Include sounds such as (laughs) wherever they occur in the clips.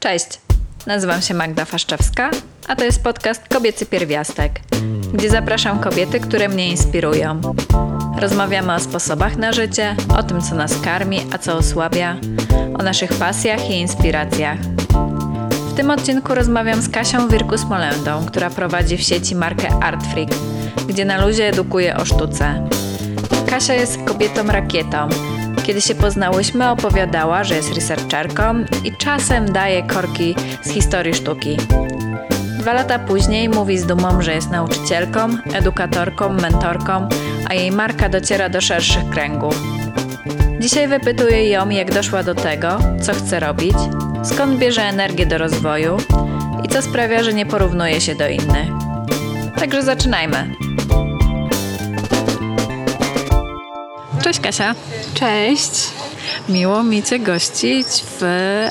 Cześć, nazywam się Magda Faszczewska, a to jest podcast Kobiecy Pierwiastek, gdzie zapraszam kobiety, które mnie inspirują. Rozmawiamy o sposobach na życie, o tym, co nas karmi, a co osłabia, o naszych pasjach i inspiracjach. W tym odcinku rozmawiam z Kasią Wirkus-Molendą, która prowadzi w sieci markę Art Freak, gdzie na luzie edukuje o sztuce. Kasia jest kobietą rakietą. Kiedy się poznałyśmy, opowiadała, że jest researcherką i czasem daje korki z historii sztuki. Dwa lata później mówi z dumą, że jest nauczycielką, edukatorką, mentorką, a jej marka dociera do szerszych kręgów. Dzisiaj wypytuję ją, jak doszła do tego, co chce robić, skąd bierze energię do rozwoju i co sprawia, że nie porównuje się do innych. Także zaczynajmy. Cześć Kasia. Cześć. Miło mi Cię gościć w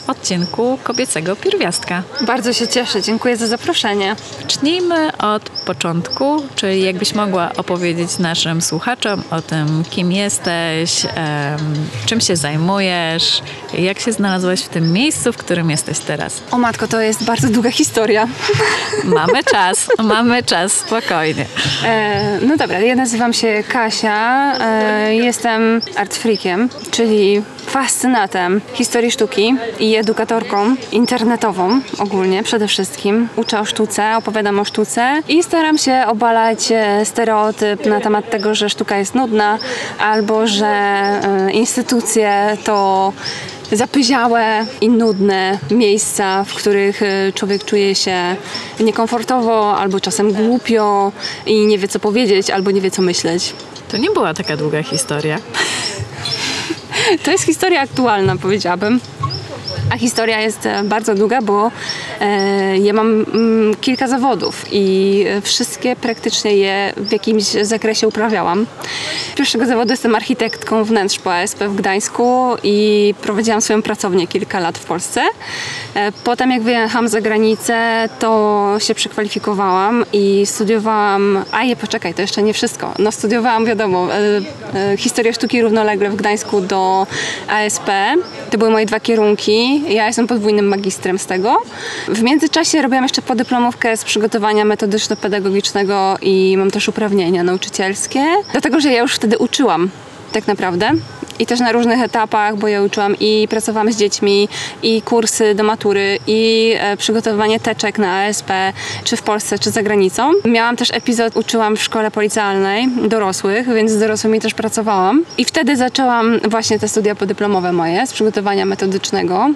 odcinku Kobiecego Pierwiastka. Bardzo się cieszę. Dziękuję za zaproszenie. Zacznijmy od początku, czyli jakbyś mogła opowiedzieć naszym słuchaczom o tym, kim jesteś, em, czym się zajmujesz, jak się znalazłaś w tym miejscu, w którym jesteś teraz. O matko, to jest bardzo długa historia. (laughs) Mamy czas, mamy czas, spokojnie. E, no dobra, ja nazywam się Kasia. E, jestem artfreakiem, czyli fascynatem historii sztuki i edukatorką internetową ogólnie przede wszystkim. Uczę o sztuce, opowiadam o sztuce i staram się obalać e, stereotyp na temat tego, że sztuka jest nudna albo że e, instytucje to zapyziałe i nudne miejsca, w których e, człowiek czuje się niekomfortowo albo czasem głupio i nie wie co powiedzieć albo nie wie co myśleć. To nie była taka długa historia. To jest historia aktualna, powiedziałabym. A historia jest e, bardzo długa, bo ja mam mm, kilka zawodów i e, wszystkie praktycznie je w jakimś zakresie uprawiałam. Pierwszego zawodu jestem architektką wnętrz po ASP w Gdańsku i prowadziłam swoją pracownię kilka lat w Polsce. E, potem jak wyjechałam za granicę, to się przekwalifikowałam i studiowałam, a je poczekaj, to jeszcze nie wszystko. No studiowałam, wiadomo, e, e, historię sztuki równolegle w Gdańsku do ASP. To były moje dwa kierunki. Ja jestem podwójnym magistrem z tego. W międzyczasie robiłam jeszcze podyplomówkę z przygotowania metodyczno-pedagogicznego i mam też uprawnienia nauczycielskie. Dlatego, że ja już wtedy uczyłam tak naprawdę. I też na różnych etapach, bo ja uczyłam i pracowałam z dziećmi, i kursy do matury, i e, przygotowywanie teczek na ASP, czy w Polsce, czy za granicą. Miałam też epizod, uczyłam w szkole policjalnej dorosłych, więc z dorosłymi też pracowałam. I wtedy zaczęłam właśnie te studia podyplomowe moje z przygotowania metodycznego.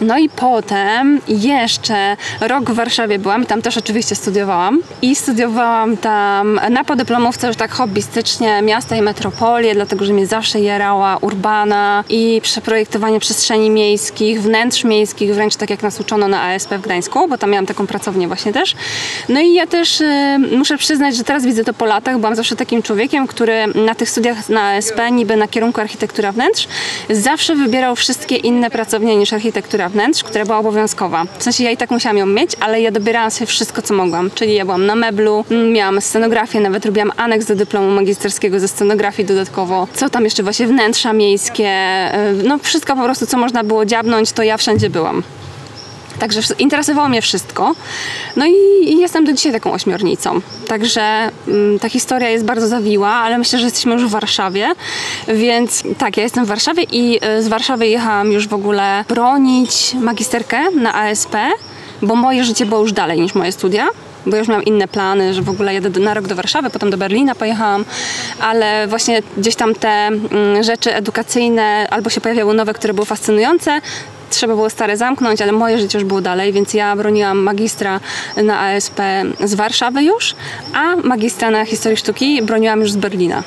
No i potem jeszcze rok w Warszawie byłam, tam też oczywiście studiowałam i studiowałam tam na podyplomówce już tak hobbystycznie miasta i metropolie, dlatego że mnie zawsze jarała urbana i przeprojektowanie przestrzeni miejskich, wnętrz miejskich, wręcz tak jak nas uczono na ASP w Gdańsku, bo tam miałam taką pracownię właśnie też. No i ja też y, muszę przyznać, że teraz widzę to po latach, byłam zawsze takim człowiekiem, który na tych studiach na ASP, niby na kierunku architektura wnętrz, zawsze wybierał wszystkie inne pracownie niż architektura wnętrz, która była obowiązkowa. W sensie ja i tak musiałam ją mieć, ale ja dobierałam sobie wszystko, co mogłam. Czyli ja byłam na meblu, mm, miałam scenografię, nawet robiłam aneks do dyplomu magisterskiego ze scenografii dodatkowo. Co tam jeszcze właśnie wnętrza miejskie, y, no wszystko po prostu, co można było dziabnąć, to ja wszędzie byłam. Także interesowało mnie wszystko. No i, i jestem do dzisiaj taką ośmiornicą. Także mm, ta historia jest bardzo zawiła, ale myślę, że jesteśmy już w Warszawie. Więc tak, ja jestem w Warszawie i y, z Warszawy jechałam już w ogóle bronić magisterkę na ASP, bo moje życie było już dalej niż moje studia bo już miałam inne plany, że w ogóle jadę na rok do Warszawy, potem do Berlina pojechałam, ale właśnie gdzieś tam te mm, rzeczy edukacyjne albo się pojawiały nowe, które były fascynujące, trzeba było stare zamknąć, ale moje życie już było dalej, więc ja broniłam magistra na ASP z Warszawy już, a magistra na historii sztuki broniłam już z Berlina.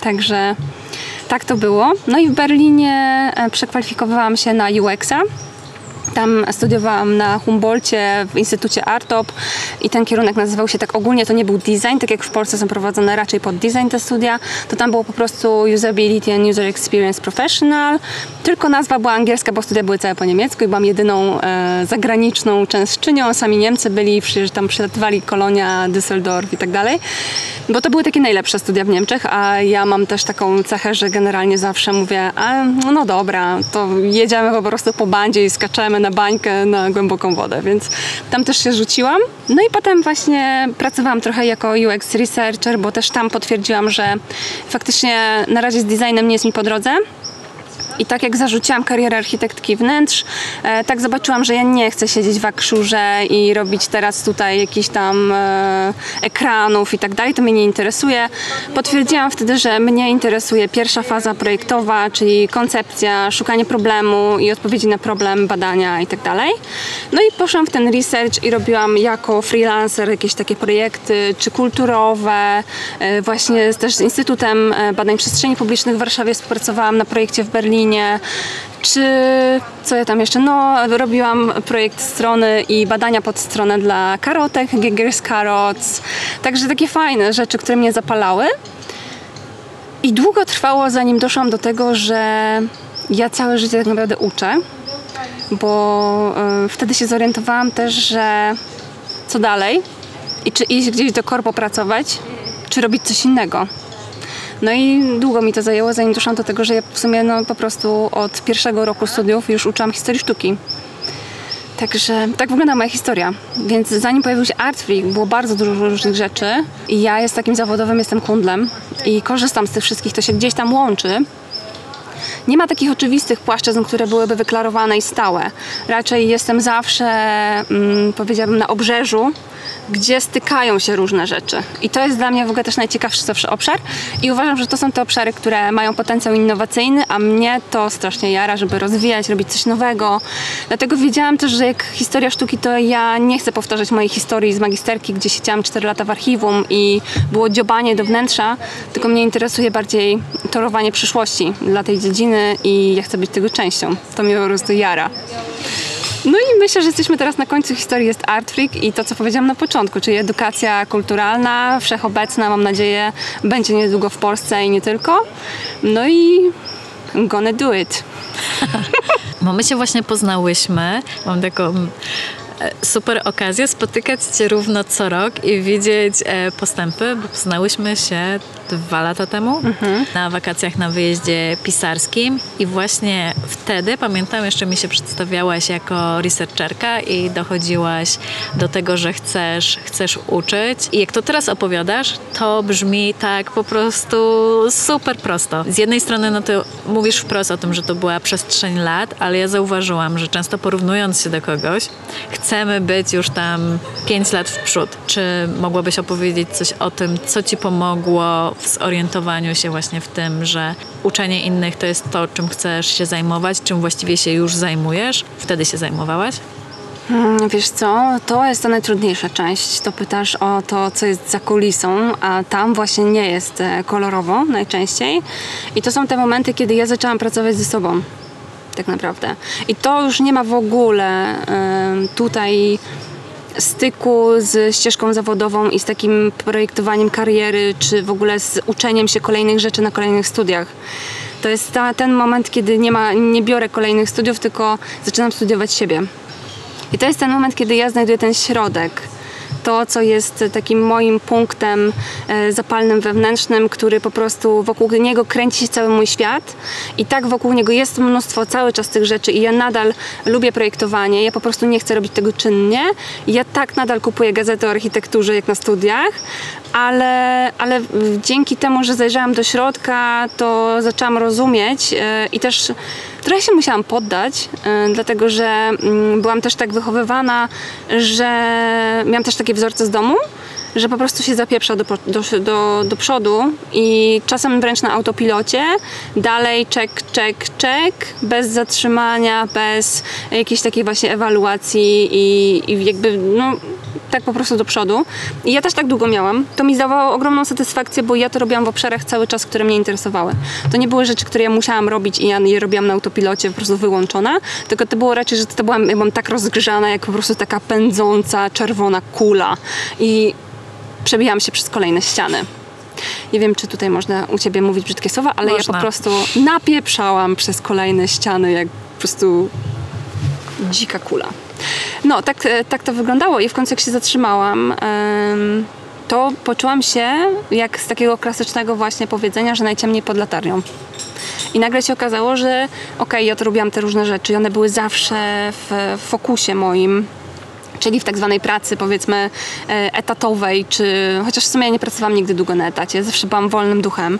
Także tak to było. No i w Berlinie e, przekwalifikowałam się na UX-a. Tam studiowałam na Humboldcie w Instytucie Artop i ten kierunek nazywał się tak ogólnie, to nie był design, tak jak w Polsce są prowadzone raczej pod design te studia, to tam było po prostu Usability and User Experience Professional, tylko nazwa była angielska, bo studia były całe po niemiecku i byłam jedyną e, zagraniczną częstczynią, sami Niemcy byli, przecież tam przylatywali Kolonia, Düsseldorf i tak dalej, bo to były takie najlepsze studia w Niemczech, a ja mam też taką cechę, że generalnie zawsze mówię, a no dobra, to jedziemy po prostu po bandzie i skaczemy na bańkę na głęboką wodę, więc tam też się rzuciłam. No i potem właśnie pracowałam trochę jako UX researcher, bo też tam potwierdziłam, że faktycznie na razie z designem nie jest mi po drodze. I tak jak zarzuciłam karierę architektki wnętrz, e, tak zobaczyłam, że ja nie chcę siedzieć w akszurze i robić teraz tutaj jakichś tam e, ekranów i tak dalej. To mnie nie interesuje. Potwierdziłam wtedy, że mnie interesuje pierwsza faza projektowa, czyli koncepcja, szukanie problemu i odpowiedzi na problem, badania i tak dalej. No i poszłam w ten research i robiłam jako freelancer jakieś takie projekty, czy kulturowe, e, właśnie też z Instytutem Badań Przestrzeni Publicznych w Warszawie współpracowałam na projekcie w Berlinie, czy co ja tam jeszcze? No, robiłam projekt strony i badania pod stronę dla karotek, Giggers Carrots. Także takie fajne rzeczy, które mnie zapalały. I długo trwało, zanim doszłam do tego, że ja całe życie tak naprawdę uczę, bo y, wtedy się zorientowałam też, że co dalej i czy iść gdzieś do korpo pracować, czy robić coś innego. No i długo mi to zajęło, zanim doszłam do tego, że ja w sumie no, po prostu od pierwszego roku studiów już uczyłam historii sztuki. Także tak wygląda moja historia. Więc zanim pojawił się Art Freak, było bardzo dużo różnych rzeczy. I ja jest takim zawodowym, jestem kundlem i korzystam z tych wszystkich, to się gdzieś tam łączy. Nie ma takich oczywistych płaszczyzn, które byłyby wyklarowane i stałe. Raczej jestem zawsze, mm, powiedziałabym, na obrzeżu, gdzie stykają się różne rzeczy. I to jest dla mnie w ogóle też najciekawszy zawsze obszar. I uważam, że to są te obszary, które mają potencjał innowacyjny, a mnie to strasznie jara, żeby rozwijać, robić coś nowego. Dlatego wiedziałam też, że jak historia sztuki, to ja nie chcę powtarzać mojej historii z magisterki, gdzie siedziałam 4 lata w archiwum i było dziobanie do wnętrza, tylko mnie interesuje bardziej torowanie przyszłości dla tej dziedziny i ja chcę być tego częścią. To mnie po prostu jara. No i myślę, że jesteśmy teraz na końcu historii, jest Art Freak i to, co powiedziałam na początku, czyli edukacja kulturalna, wszechobecna, mam nadzieję, będzie niedługo w Polsce i nie tylko. No i I'm gonna do it. (laughs) Bo my się właśnie poznałyśmy. Mam taką super okazję spotykać Cię równo co rok i widzieć e, postępy, bo poznałyśmy się dwa lata temu na wakacjach na wyjeździe pisarskim i właśnie wtedy, pamiętam, jeszcze mi się przedstawiałaś jako researcherka i dochodziłaś do tego, że chcesz, chcesz uczyć i jak to teraz opowiadasz, to brzmi tak po prostu super prosto. Z jednej strony no to mówisz wprost o tym, że to była przestrzeń lat, ale ja zauważyłam, że często porównując się do kogoś, chcemy być już tam 5 lat w przód. Czy mogłabyś opowiedzieć coś o tym, co ci pomogło w zorientowaniu się właśnie w tym, że uczenie innych to jest to, czym chcesz się zajmować, czym właściwie się już zajmujesz? Wtedy się zajmowałaś? Mm, Wiesz co, to jest ta najtrudniejsza część. To pytasz o to, co jest za kulisą, a tam właśnie nie jest e, kolorowo najczęściej. I to są te momenty, kiedy ja zaczęłam pracować ze sobą. Tak naprawdę. I to już nie ma w ogóle tutaj styku z ścieżką zawodową i z takim projektowaniem kariery, czy w ogóle z uczeniem się kolejnych rzeczy na kolejnych studiach. To jest ta, ten moment, kiedy nie, ma, nie biorę kolejnych studiów, tylko zaczynam studiować siebie. I to jest ten moment, kiedy ja znajduję ten środek. To, co jest takim moim punktem e, zapalnym wewnętrznym, który po prostu wokół niego kręci się cały mój świat. I tak wokół niego jest mnóstwo cały czas tych rzeczy. I ja nadal lubię projektowanie. Ja po prostu nie chcę robić tego czynnie. Ja tak nadal kupuję gazety o architekturze, jak na studiach. Ale, ale dzięki temu, że zajrzałam do środka, to zaczęłam rozumieć e, i też trochę się musiałam poddać, e, dlatego że mm, byłam też tak wychowywana, że miałam też takie wzorce z domu, że po prostu się zapieprza do, do, do, do przodu i czasem wręcz na autopilocie, dalej czek, czek, czek, bez zatrzymania, bez jakiejś takiej właśnie ewaluacji i, i jakby no tak po prostu do przodu. I ja też tak długo miałam. To mi dawało ogromną satysfakcję, bo ja to robiłam w obszarach cały czas, które mnie interesowały. To nie były rzeczy, które ja musiałam robić i ja je robiłam na autopilocie, po prostu wyłączona, tylko to było raczej, że to byłam, ja byłam tak rozgrzana, jak po prostu taka pędząca, czerwona kula. I przebijałam się przez kolejne ściany. Nie wiem, czy tutaj można u Ciebie mówić brzydkie słowa, ale ja Można. po prostu napieprzałam przez kolejne ściany, jak po prostu dzika kula. No, tak, e, tak to wyglądało i w końcu jak się zatrzymałam, to poczułam się jak z takiego klasycznego właśnie powiedzenia, że najciemniej pod latarnią. I nagle się okazało, że okej, ja to robiłam te różne rzeczy i one były zawsze w fokusie moim czyli w tak zwanej pracy powiedzmy e, etatowej, czy chociaż w sumie ja nie pracowałam nigdy długo na etacie, zawsze byłam wolnym duchem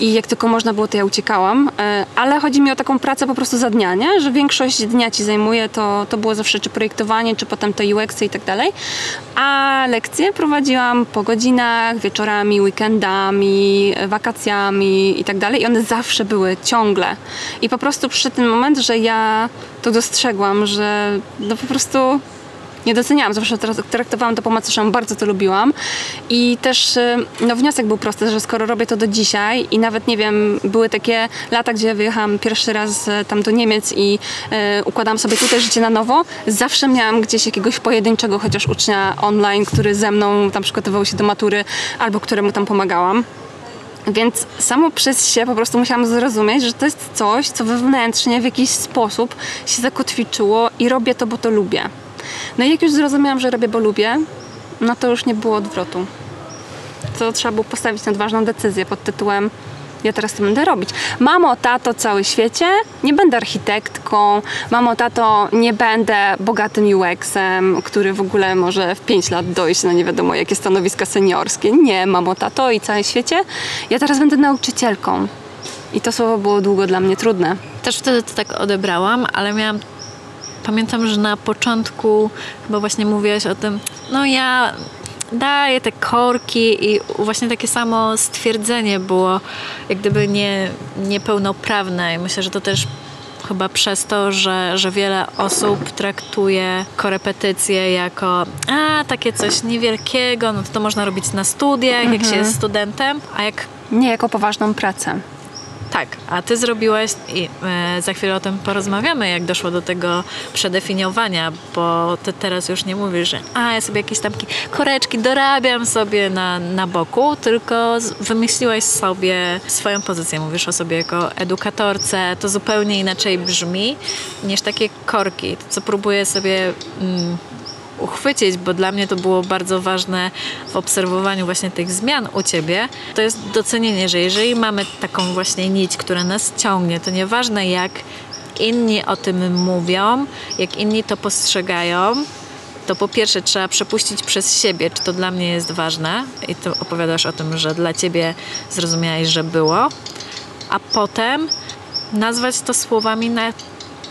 i jak tylko można było, to ja uciekałam, e, ale chodzi mi o taką pracę po prostu za dnia, nie? że większość dnia ci zajmuje, to, to było zawsze czy projektowanie, czy potem to UX i tak dalej, a lekcje prowadziłam po godzinach, wieczorami, weekendami, wakacjami i tak dalej i one zawsze były, ciągle i po prostu przyszedł ten moment, że ja to dostrzegłam, że no po prostu nie doceniałam, zawsze tra- traktowałam to po macoszemu, bardzo to lubiłam i też y, no, wniosek był prosty, że skoro robię to do dzisiaj i nawet nie wiem, były takie lata, gdzie wyjechałam pierwszy raz e, tam do Niemiec i e, układałam sobie tutaj życie na nowo, zawsze miałam gdzieś jakiegoś pojedynczego chociaż ucznia online, który ze mną tam przygotowywał się do matury albo któremu tam pomagałam. Więc samo przez się po prostu musiałam zrozumieć, że to jest coś, co wewnętrznie w jakiś sposób się zakotwiczyło i robię to, bo to lubię. No i jak już zrozumiałam, że robię, bo lubię, no to już nie było odwrotu. To trzeba było postawić na odważną decyzję pod tytułem ja teraz to będę robić. Mamo, tato, cały świecie, nie będę architektką. Mamo, tato, nie będę bogatym UX-em, który w ogóle może w 5 lat dojść na nie wiadomo jakie stanowiska seniorskie. Nie, mamo, tato i całe świecie. Ja teraz będę nauczycielką. I to słowo było długo dla mnie trudne. Też wtedy to tak odebrałam, ale miałam. Pamiętam, że na początku chyba właśnie mówiłaś o tym, no ja daję te korki i właśnie takie samo stwierdzenie było jak gdyby nie, niepełnoprawne i myślę, że to też chyba przez to, że, że wiele osób traktuje korepetycje jako a, takie coś niewielkiego, no to, to można robić na studiach, jak się jest studentem, a jak Nie jako poważną pracę. Tak, a ty zrobiłaś i e, za chwilę o tym porozmawiamy, jak doszło do tego przedefiniowania, bo ty teraz już nie mówisz, że a ja sobie jakieś tam ki- koreczki dorabiam sobie na, na boku, tylko wymyśliłaś sobie swoją pozycję. Mówisz o sobie jako edukatorce, to zupełnie inaczej brzmi niż takie korki, co próbuję sobie mm, uchwycić, bo dla mnie to było bardzo ważne w obserwowaniu właśnie tych zmian u ciebie, to jest docenienie, że jeżeli mamy taką właśnie nić, która nas ciągnie, to nieważne jak inni o tym mówią, jak inni to postrzegają, to po pierwsze trzeba przepuścić przez siebie, czy to dla mnie jest ważne i to opowiadasz o tym, że dla ciebie zrozumiałeś, że było, a potem nazwać to słowami, na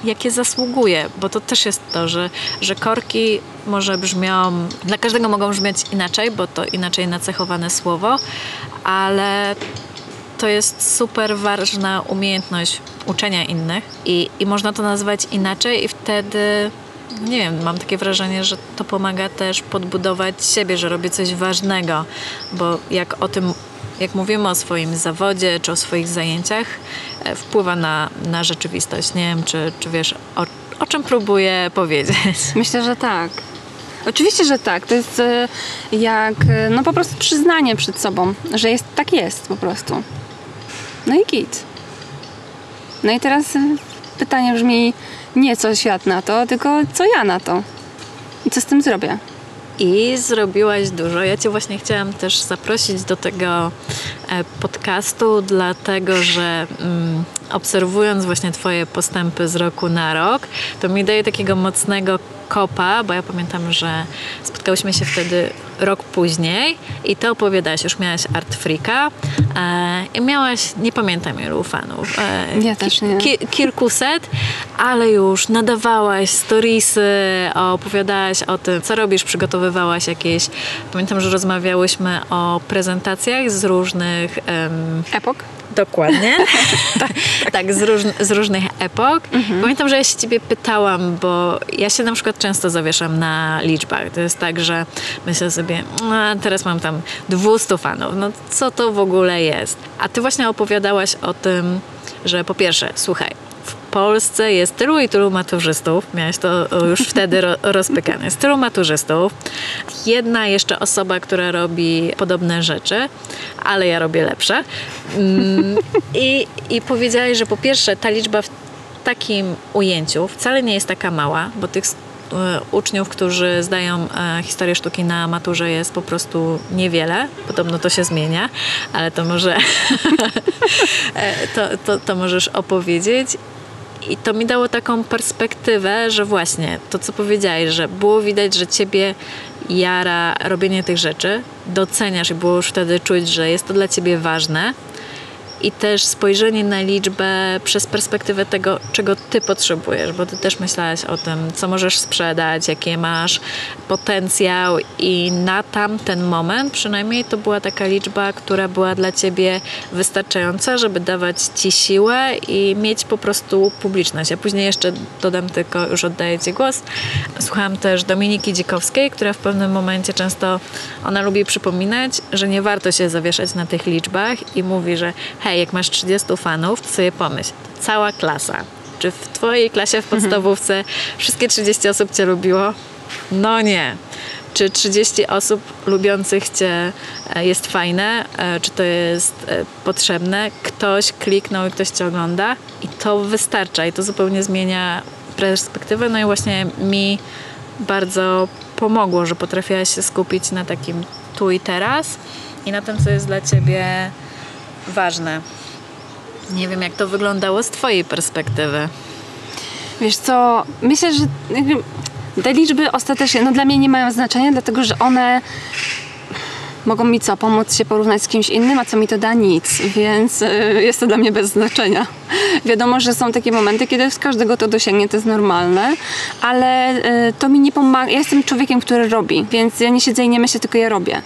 jakie zasługuje, bo to też jest to, że, że korki może brzmią, dla każdego mogą brzmieć inaczej, bo to inaczej nacechowane słowo, ale to jest super ważna umiejętność uczenia innych i, i można to nazwać inaczej i wtedy nie wiem, mam takie wrażenie, że to pomaga też podbudować siebie, że robię coś ważnego, bo jak o tym, jak mówimy o swoim zawodzie czy o swoich zajęciach, e, wpływa na, na rzeczywistość. Nie wiem, czy, czy wiesz, o, o czym próbuję powiedzieć. (laughs) Myślę, że tak. Oczywiście, że tak. To jest e, jak e, no po prostu przyznanie przed sobą, że jest tak jest po prostu. No i git. No i teraz pytanie brzmi nie co świat na to, tylko co ja na to. I co z tym zrobię? I zrobiłaś dużo. Ja Cię właśnie chciałam też zaprosić do tego e, podcastu, dlatego że mm, obserwując właśnie Twoje postępy z roku na rok, to mi daje takiego mocnego kopa, bo ja pamiętam, że spotkałyśmy się wtedy rok później i Ty opowiadałaś, już miałaś Art Freaka e, i miałaś, nie pamiętam ilu fanów, e, Ja też nie. ki- kilkuset, ale już nadawałaś storiesy, opowiadałaś o tym, co robisz, przygotowywałaś jakieś. Pamiętam, że rozmawiałyśmy o prezentacjach z różnych. em, Epok? Dokładnie. (laughs) tak, tak z, róż, z różnych epok. Pamiętam, że ja się ciebie pytałam, bo ja się na przykład często zawieszam na liczbach. To jest tak, że myślę sobie, a teraz mam tam 200 fanów. No co to w ogóle jest? A ty właśnie opowiadałaś o tym, że po pierwsze, słuchaj, Polsce jest tylu i tylu maturzystów. Miałaś to już wtedy ro, (laughs) rozpykane. Jest tylu maturzystów. Jedna jeszcze osoba, która robi podobne rzeczy, ale ja robię lepsze. Mm, I, I powiedziałaś, że po pierwsze ta liczba w takim ujęciu wcale nie jest taka mała, bo tych uczniów, którzy zdają e, historię sztuki na maturze jest po prostu niewiele. Podobno to się zmienia, ale to może (laughs) e, to, to, to możesz opowiedzieć. I to mi dało taką perspektywę, że właśnie to, co powiedziałeś, że było widać, że ciebie jara robienie tych rzeczy, doceniasz i było już wtedy czuć, że jest to dla ciebie ważne. I też spojrzenie na liczbę przez perspektywę tego, czego ty potrzebujesz, bo ty też myślałaś o tym, co możesz sprzedać, jakie masz potencjał, i na tamten moment przynajmniej to była taka liczba, która była dla ciebie wystarczająca, żeby dawać ci siłę i mieć po prostu publiczność. A później jeszcze dodam tylko, już oddaję ci głos. Słuchałam też Dominiki Dzikowskiej, która w pewnym momencie często ona lubi przypominać, że nie warto się zawieszać na tych liczbach i mówi, że hej, jak masz 30 fanów, to sobie pomyśl, cała klasa. Czy w twojej klasie w podstawówce wszystkie 30 osób cię lubiło? No nie. Czy 30 osób lubiących cię e, jest fajne? E, Czy to jest e, potrzebne? Ktoś kliknął i ktoś cię ogląda i to wystarcza i to zupełnie zmienia perspektywę. No i właśnie mi bardzo pomogło, że potrafiłaś się skupić na takim tu i teraz i na tym, co jest dla ciebie ważne. Nie wiem, jak to wyglądało z Twojej perspektywy. Wiesz co, myślę, że te liczby ostatecznie no dla mnie nie mają znaczenia, dlatego że one mogą mi co, pomóc się porównać z kimś innym, a co mi to da? Nic, więc y, jest to dla mnie bez znaczenia. Wiadomo, że są takie momenty, kiedy z każdego to dosięgnie, to jest normalne, ale y, to mi nie pomaga. Ja jestem człowiekiem, który robi, więc ja nie siedzę i nie myślę, tylko ja robię.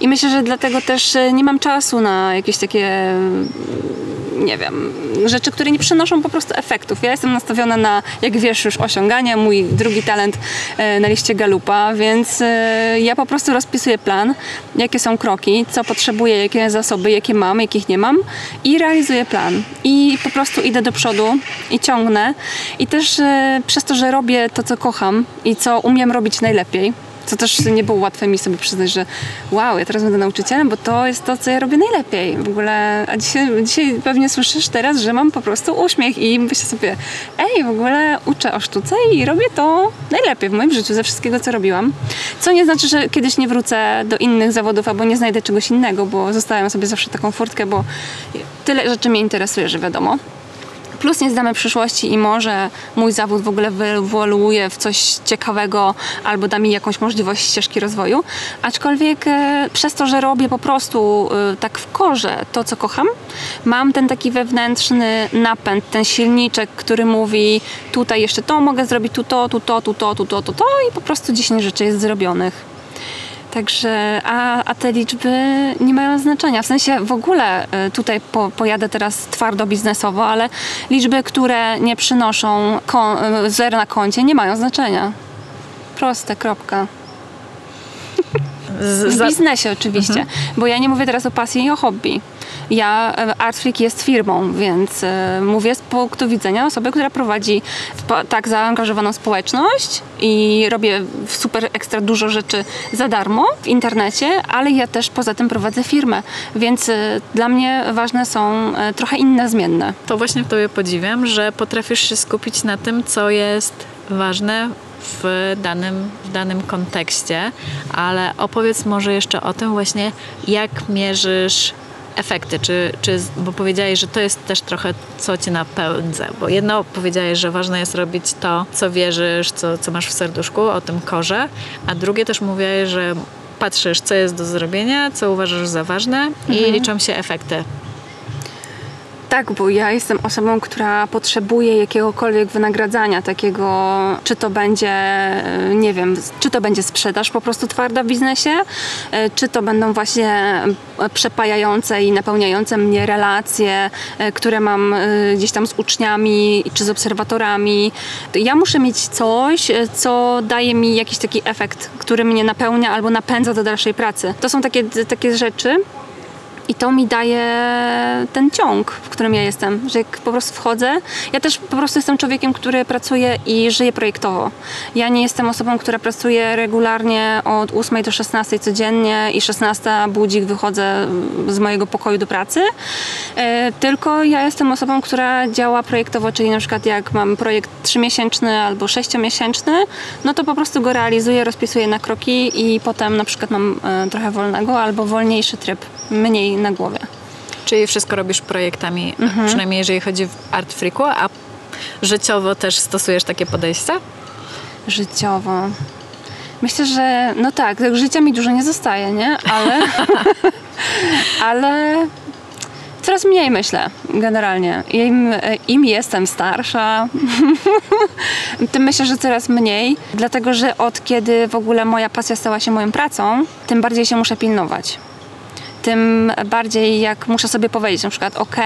I myślę, że dlatego też y, nie mam czasu na jakieś takie nie wiem, rzeczy, które nie przynoszą po prostu efektów. Ja jestem nastawiona na, jak wiesz, już osiąganie, mój drugi talent na liście Galupa, więc ja po prostu rozpisuję plan, jakie są kroki, co potrzebuję, jakie zasoby, jakie mam, jakich nie mam i realizuję plan. I po prostu idę do przodu i ciągnę. I też e, przez to, że robię to, co kocham i co umiem robić najlepiej, co też nie było łatwe mi sobie przyznać, że wow, ja teraz będę nauczycielem, bo to jest to, co ja robię najlepiej. W ogóle, a dzisiaj, dzisiaj pewnie słyszysz teraz, że mam po prostu uśmiech i myślę sobie, ej, w ogóle uczę o sztuce i robię to najlepiej w moim życiu ze wszystkiego, co robiłam. Co nie znaczy, że kiedyś nie wrócę do innych zawodów albo nie znajdę czegoś innego, bo zostawiam sobie zawsze taką furtkę, bo tyle rzeczy mnie interesuje, że wiadomo. Plus nie znamy przyszłości i może mój zawód w ogóle wyewoluuje w coś ciekawego albo da mi jakąś możliwość ścieżki rozwoju. Aczkolwiek e, przez to, że robię po prostu e, tak w korze to, co kocham, mam ten taki wewnętrzny napęd, ten silniczek, który mówi tutaj jeszcze to mogę zrobić, tu to, tu to, tu to, tu to, tu to i po prostu 10 rzeczy jest zrobionych. Także, a, a te liczby nie mają znaczenia. W sensie w ogóle y, tutaj po, pojadę teraz twardo biznesowo, ale liczby, które nie przynoszą kon, y, zer na koncie, nie mają znaczenia. Proste, kropka. Z, W biznesie oczywiście, bo ja nie mówię teraz o pasji i o hobby. Ja, e, Artfreak jest firmą, więc e, mówię z punktu widzenia osoby, która prowadzi tak zaangażowaną społeczność i robię super ekstra dużo rzeczy za darmo w internecie, ale ja też poza tym prowadzę firmę, więc e, dla mnie ważne są trochę inne zmienne. to właśnie w Tobie podziwiam, że potrafisz się skupić na tym, co jest ważne w danym, w danym kontekście, ale opowiedz może jeszcze o tym właśnie, jak mierzysz efekty, czy, czy, bo powiedziałeś, że to jest też trochę co cię napędza, bo jedno powiedziałeś, że ważne jest robić to, co wierzysz, co, co masz w serduszku, o tym korze, a drugie też mówiłeś, że patrzysz, co jest do zrobienia, co uważasz za ważne i liczą się efekty. Tak, bo ja jestem osobą, która potrzebuje jakiegokolwiek wynagradzania, takiego, czy to będzie, e, nie wiem, czy to będzie sprzedaż po prostu twarda w biznesie, e, czy to będą właśnie e, przepajające i napełniające mnie relacje, które mam gdzieś tam z uczniami czy z obserwatorami. Ja muszę mieć coś, co daje mi jakiś taki efekt, który mnie napełnia albo napędza do dalszej pracy. To są takie, takie rzeczy, I to mi daje ten ciąg, w którym ja jestem, że jak po prostu wchodzę, ja też po prostu jestem człowiekiem, który pracuje i żyje projektowo. Ja nie jestem osobą, która pracuje regularnie od 8 do 16 codziennie i 16 budzik wychodzę z mojego pokoju do pracy, e, tylko ja jestem osobą, która działa projektowo, czyli na przykład jak mam projekt 3-miesięczny albo 6-miesięczny, no to po prostu go realizuję, rozpisuję na kroki i potem na przykład mam e, trochę wolnego albo wolniejszy tryb, mniej na głowie. Czyli wszystko robisz projektami, Mhm. przynajmniej jeżeli chodzi w Art Freaku, a życiowo też stosujesz takie podejście? Życiowo. Myślę, że no tak, tak życia mi dużo nie zostaje, nie? Ale, (laughs) ale coraz mniej myślę generalnie. Im, im jestem starsza, (laughs) tym myślę, że coraz mniej, dlatego że od kiedy w ogóle moja pasja stała się moją pracą, tym bardziej się muszę pilnować tym bardziej jak muszę sobie powiedzieć na przykład ok,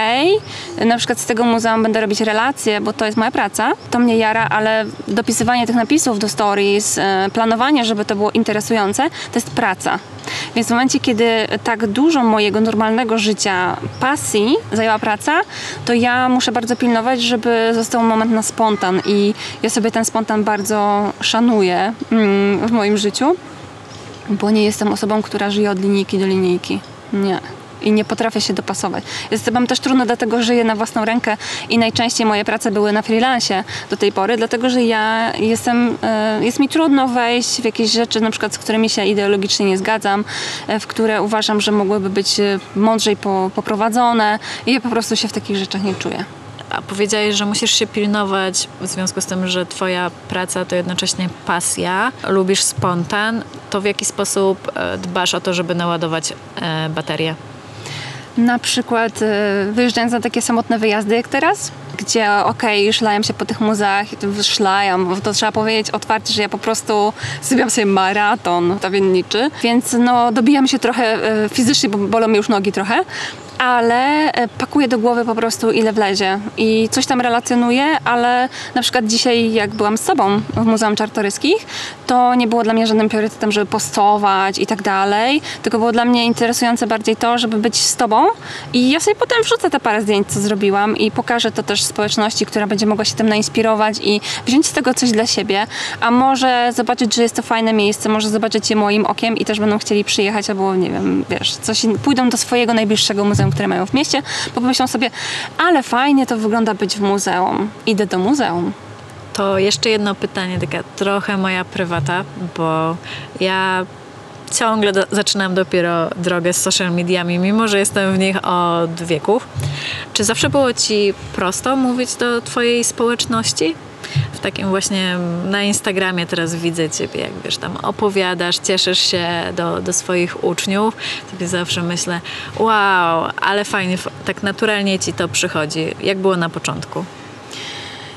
na przykład z tego muzeum będę robić relacje, bo to jest moja praca, to mnie jara, ale dopisywanie tych napisów do stories, e, planowanie, żeby to było interesujące, to jest praca. Więc w momencie, kiedy tak dużo mojego normalnego życia, pasji zajęła praca, to ja muszę bardzo pilnować, żeby został moment na spontan i ja sobie ten spontan bardzo szanuję mm, w moim życiu, bo nie jestem osobą, która żyje od linijki do linijki. Nie. I nie potrafię się dopasować. Jest mam też trudno, dlatego żyję na własną rękę i najczęściej moje prace były na freelancie do tej pory, dlatego że ja jestem, e, jest mi trudno wejść w jakieś rzeczy, na przykład z którymi się ideologicznie nie zgadzam, e, w które uważam, że mogłyby być e, mądrzej po, poprowadzone i ja po prostu się w takich rzeczach nie czuję. A powiedziałeś, że musisz się pilnować w związku z tym, że twoja praca to jednocześnie pasja, lubisz spontan, to w jaki sposób e, dbasz o to, żeby naładować e, baterię? Na przykład e, wyjeżdżając na takie samotne wyjazdy jak teraz, gdzie okej, szlajam się po tych muzeach, szlajam, to trzeba powiedzieć otwarcie, że ja po prostu zrobiłam sobie maraton tawienniczy, więc no dobijam się trochę fizycznie, bo bolą mnie już nogi trochę, ale e, pakuję do głowy po prostu ile wlezie. I coś tam relacjonuję, ale na przykład dzisiaj jak byłam z sobą w Muzeum Czartoryskich, to nie było dla mnie żadnym priorytetem, żeby postować i tak dalej, tylko było dla mnie interesujące bardziej to, żeby być z tobą. I ja sobie potem wrzucę te parę zdjęć, co zrobiłam i pokażę to też społeczności, która będzie mogła się tym nainspirować i wziąć z tego coś dla siebie, a może zobaczyć, że jest to fajne miejsce, może zobaczyć je moim okiem i też będą chcieli przyjechać albo nie wiem, wiesz, coś, pójdą do swojego najbliższego muzeum, które mają w mieście, bo pomyślą sobie, ale fajnie to wygląda być w muzeum. Idę do muzeum. To jeszcze jedno pytanie, taka trochę moja prywata, bo ja ciągle do, zaczynam dopiero drogę z social mediami, mimo że jestem w nich od wieków. Czy zawsze było ci prosto mówić do twojej społeczności? W takim właśnie na Instagramie teraz widzę ciebie, jak wiesz, tam opowiadasz, cieszysz się do, do swoich uczniów. Sobie zawsze myślę, wow, ale fajnie, tak naturalnie ci to przychodzi. Jak było na początku?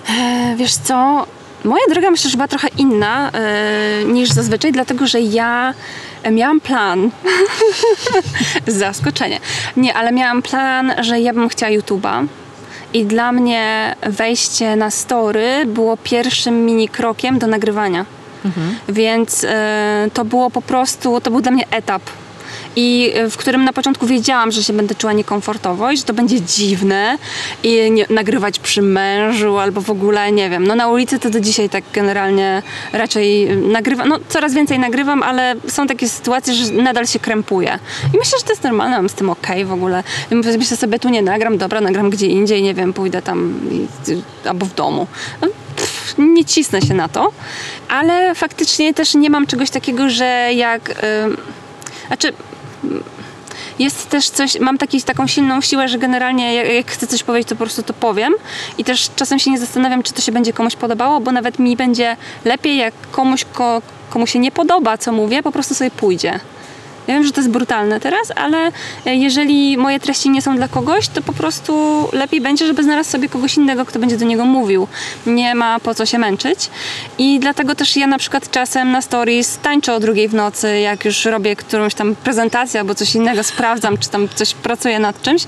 E, Wiesz co, moja droga myślę, że była trochę inna e, niż zazwyczaj, dlatego że ja miałam plan. (laughs) Zaskoczenie. Nie, ale miałam plan, że ja bym chciała YouTube'a. I dla mnie wejście na story było pierwszym mini krokiem do nagrywania. Więc e, to było po prostu, to był dla mnie etap. I e, w którym na początku wiedziałam, że się będę czuła niekomfortowo i że to będzie dziwne i nie, nagrywać przy mężu albo w ogóle, nie wiem. No na ulicy to do dzisiaj tak generalnie raczej nagrywam, no coraz więcej nagrywam, ale są takie sytuacje, że nadal się krępuję. I myślę, że to jest normalne, mam z tym okej w ogóle. I Myślę sobie, tu nie nagram, dobra, nagram gdzie indziej, nie wiem, pójdę tam i, albo w domu. No, nie cisnę się na to, ale faktycznie też nie mam czegoś takiego, że jak... ym, znaczy, jest też coś, mam taki, taką silną siłę, że generalnie jak, jak chcę coś powiedzieć, to po prostu to powiem i też czasem się nie zastanawiam, czy to się będzie komuś podobało, bo nawet mi będzie lepiej, jak komuś, ko, komu się nie podoba, co mówię, po prostu sobie pójdzie. Ja wiem, że to jest brutalne teraz, ale e, jeżeli moje treści nie są dla kogoś, to po prostu lepiej będzie, żeby znalazł sobie kogoś innego, kto będzie do niego mówił. Nie ma po co się męczyć. I dlatego też ja na przykład czasem na stories tańczę o drugiej w nocy, jak już robię którąś tam prezentację albo coś innego, sprawdzam, czy tam coś pracuję nad czymś.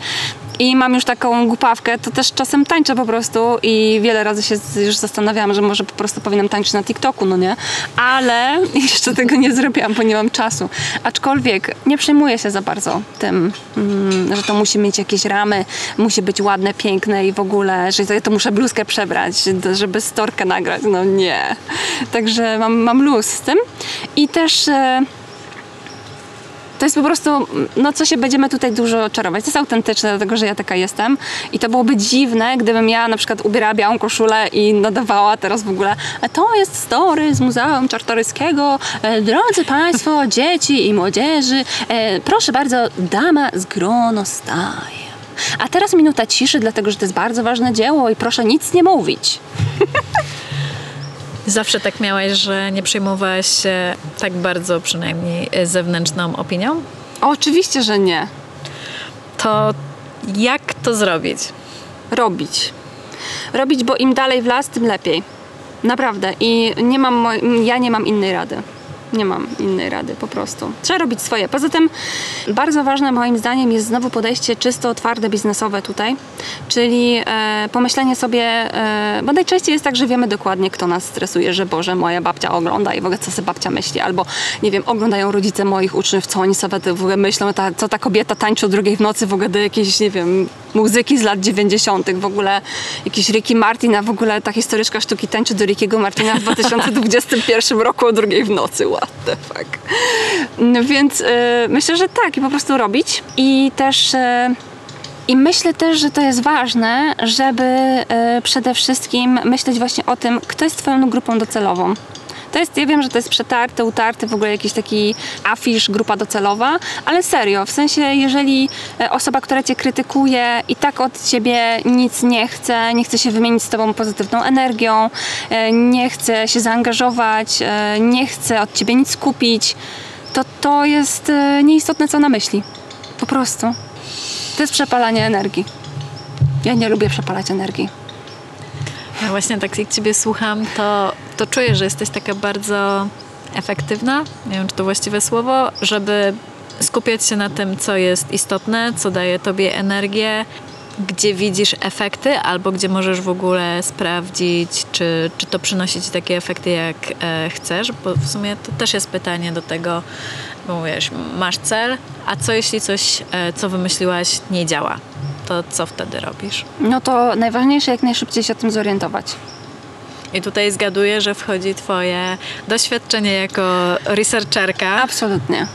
I mam już taką głupawkę, to też czasem tańczę po prostu i wiele razy się już zastanawiałam, że może po prostu powinnam tańczyć na TikToku, no nie? Ale (laughs) jeszcze tego nie zrobiłam, bo nie mam czasu. Aczkolwiek nie przejmuję się za bardzo tym, mm, że to musi mieć jakieś ramy, musi być ładne, piękne i w ogóle, że to, muszę bluzkę przebrać, żeby storkę nagrać. No nie. Także mam, mam luz z tym. I też... E, to jest po prostu, no co się będziemy tutaj dużo czarować. To jest autentyczne, dlatego że ja taka jestem. I to byłoby dziwne, gdybym ja na przykład ubierała białą koszulę i nadawała teraz w ogóle "A to jest story z Muzeum Czartoryskiego. E, Drodzy Państwo, (laughs) dzieci i młodzieży, e, proszę bardzo, dama z gronostajem. A teraz minuta ciszy, dlatego że to jest bardzo ważne dzieło i proszę nic nie mówić. (laughs) Zawsze tak miałaś, że nie przejmowałaś się tak bardzo przynajmniej e, zewnętrzną opinią? Oczywiście, że nie. To jak to zrobić? robić. Robić, bo im dalej w las, tym lepiej. Naprawdę. I nie mam, ja nie mam innej rady. Nie mam innej rady, po prostu. Trzeba robić swoje. Poza tym bardzo ważne moim zdaniem jest znowu podejście czysto twarde, biznesowe tutaj. Czyli e, pomyślenie sobie, e, bo najczęściej jest tak, że wiemy dokładnie, kto nas stresuje, że Boże, moja babcia ogląda i w ogóle co sobie babcia myśli. Albo, nie wiem, oglądają rodzice moich uczniów, co oni sobie w ogóle myślą, ta, co ta kobieta tańczy o drugiej w nocy w ogóle do jakiejś, nie wiem, muzyki z lat 90. W ogóle jakiś Ricky Martin, a w ogóle ta historyczka sztuki tańczy do Rickiego Martina w (laughs) 2021 roku o drugiej w nocy. What the fuck. No więc y, myślę, że tak i po prostu robić. I też... Y, i myślę też, że to jest ważne, żeby y, przede wszystkim myśleć właśnie o tym, kto jest Twoją grupą docelową. To jest, ja wiem, że to jest przetarty, utarty, w ogóle jakiś taki afisz, grupa docelowa, ale serio, w sensie, jeżeli e, osoba, która cię krytykuje i tak od ciebie nic nie chce, nie chce się wymienić z tobą pozytywną energią, e, nie chce się zaangażować, e, nie chce od ciebie nic kupić, to to jest nieistotne, co na myśli. Po prostu. To jest przepalanie energii. Ja nie lubię przepalać energii. Ja właśnie tak jak Ciebie słucham, to, to czuję, że jesteś taka bardzo efektywna, nie wiem czy to właściwe słowo, żeby skupiać się na tym, co jest istotne, co daje Tobie energię, gdzie widzisz efekty, albo gdzie możesz w ogóle sprawdzić, czy, czy to przynosi Ci takie efekty, jak e, chcesz, bo w sumie to też jest pytanie do tego, bo mówisz, masz cel, a co jeśli coś, e, co wymyśliłaś, nie działa? To co wtedy robisz? No to najważniejsze jak najszybciej się o tym zorientować. I tutaj zgaduję, że wchodzi Twoje doświadczenie jako researcherka. Absolutnie.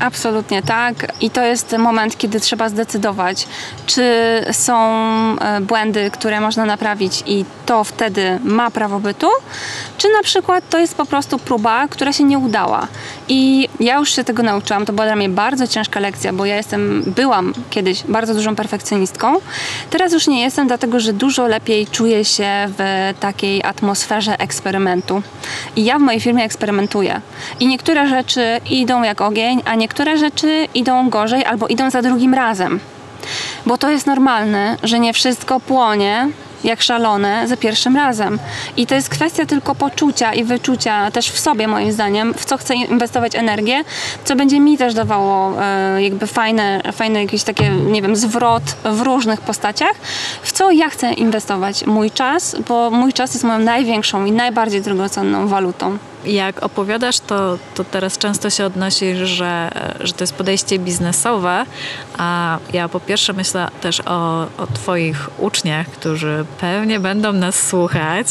Absolutnie tak. I to jest moment, kiedy trzeba zdecydować, czy są e, błędy, które można naprawić i to wtedy ma prawo bytu, czy na przykład to jest po prostu próba, która się nie udała. I ja już się tego nauczyłam. To była dla mnie bardzo ciężka lekcja, bo ja jestem, byłam kiedyś bardzo dużą perfekcjonistką. Teraz już nie jestem, dlatego że dużo lepiej czuję się w takiej atmosferze eksperymentu. I ja w mojej firmie eksperymentuję. I niektóre rzeczy idą jak ogień, a niektóre rzeczy idą gorzej albo idą za drugim razem. Bo to jest normalne, że nie wszystko płonie jak szalone za pierwszym razem. I to jest kwestia tylko poczucia i wyczucia też w sobie, moim zdaniem, w co chcę inwestować energię, co będzie mi też dawało e, jakby fajne, fajne jakieś takie, nie wiem, zwrot w różnych postaciach, w co ja chcę inwestować mój czas, bo mój czas jest moją największą i najbardziej drogocenną walutą. Jak opowiadasz, to, to teraz często się odnosisz, że, że to jest podejście biznesowe, a ja po pierwsze myślę też o, o Twoich uczniach, którzy pewnie będą nas słuchać.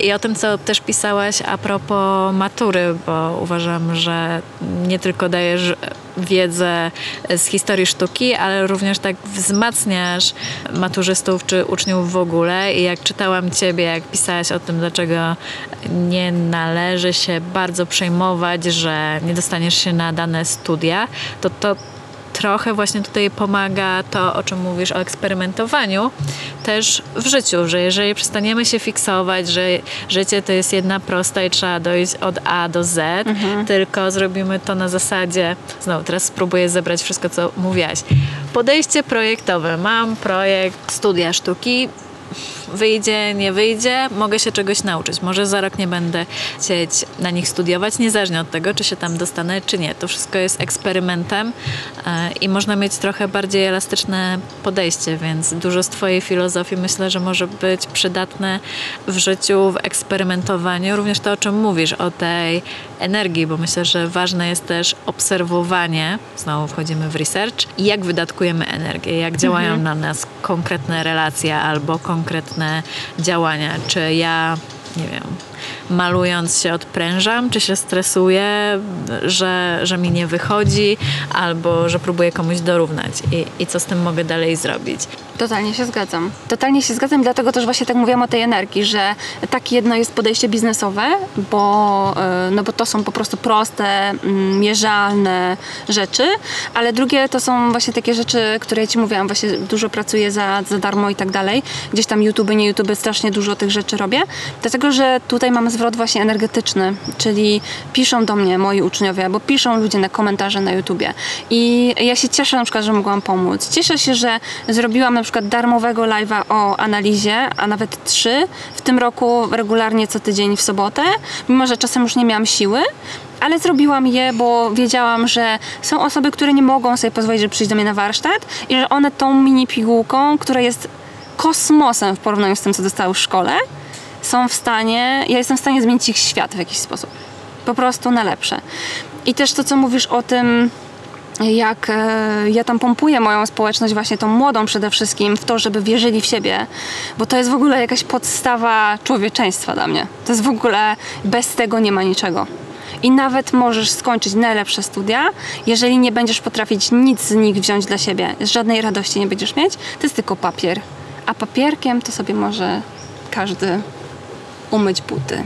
I o tym, co też pisałaś a propos matury, bo uważam, że nie tylko dajesz wiedzę z historii sztuki, ale również tak wzmacniasz maturzystów czy uczniów w ogóle. I jak czytałam Ciebie, jak pisałaś o tym, dlaczego nie należy się bardzo przejmować, że nie dostaniesz się na dane studia, to to trochę właśnie tutaj pomaga to, o czym mówisz, o eksperymentowaniu też w życiu, że jeżeli przestaniemy się fiksować, że życie to jest jedna prosta i trzeba dojść od A do Z, tylko zrobimy to na zasadzie, znowu teraz spróbuję zebrać wszystko, co mówiłaś. Podejście projektowe. Mam projekt studia sztuki, wyjdzie, nie wyjdzie, mogę się czegoś nauczyć. Może za rok nie będę chcieć na nich studiować, niezależnie od tego, czy się tam dostanę, czy nie. To wszystko jest eksperymentem e, i można mieć trochę bardziej elastyczne podejście, więc dużo z Twojej filozofii myślę, że może być przydatne w życiu, w eksperymentowaniu. Również to, o czym mówisz, o tej energii, bo myślę, że ważne jest też obserwowanie, znowu wchodzimy w research, jak wydatkujemy energię, jak działają na nas konkretne relacje albo konkretne działania. Czy ja, nie wiem, malując się odprężam, czy się stresuję, że, że mi nie wychodzi, albo że próbuję komuś dorównać i, i co z tym mogę dalej zrobić. Totalnie się zgadzam. Totalnie się zgadzam, dlatego też właśnie tak mówiłam o tej energii, że tak jedno jest podejście biznesowe, bo, e, no bo to są po prostu proste, mm, mierzalne rzeczy, ale drugie to są właśnie takie rzeczy, które ja Ci mówiłam, właśnie dużo pracuję za, za darmo i tak dalej. Gdzieś tam YouTube, nie YouTube, strasznie dużo tych rzeczy robię, dlatego, że tutaj mamy zwrot właśnie energetyczny, czyli piszą do mnie moi uczniowie, albo piszą ludzie na komentarze na YouTubie i ja się cieszę na przykład, że mogłam pomóc. Cieszę się, że zrobiłam na przykład darmowego live'a o analizie, a nawet trzy w tym roku regularnie co tydzień w sobotę, mimo że czasem już nie miałam siły, ale zrobiłam je, bo wiedziałam, że są osoby, które nie mogą sobie pozwolić, żeby przyjść do mnie na warsztat i że one tą mini pigułką, która jest kosmosem w porównaniu z tym, co dostały w szkole, są w stanie, ja jestem w stanie zmienić ich świat w jakiś sposób. Po prostu na lepsze. I też to, co mówisz o tym, jak e, ja tam pompuję moją społeczność, właśnie tą młodą przede wszystkim, w to, żeby wierzyli w siebie, bo to jest w ogóle jakaś podstawa człowieczeństwa dla mnie. To jest w ogóle, bez tego nie ma niczego. I nawet możesz skończyć najlepsze studia, jeżeli nie będziesz potrafić nic z nich wziąć dla siebie, żadnej radości nie będziesz mieć, to jest tylko papier. A papierkiem to sobie może każdy uma disputa.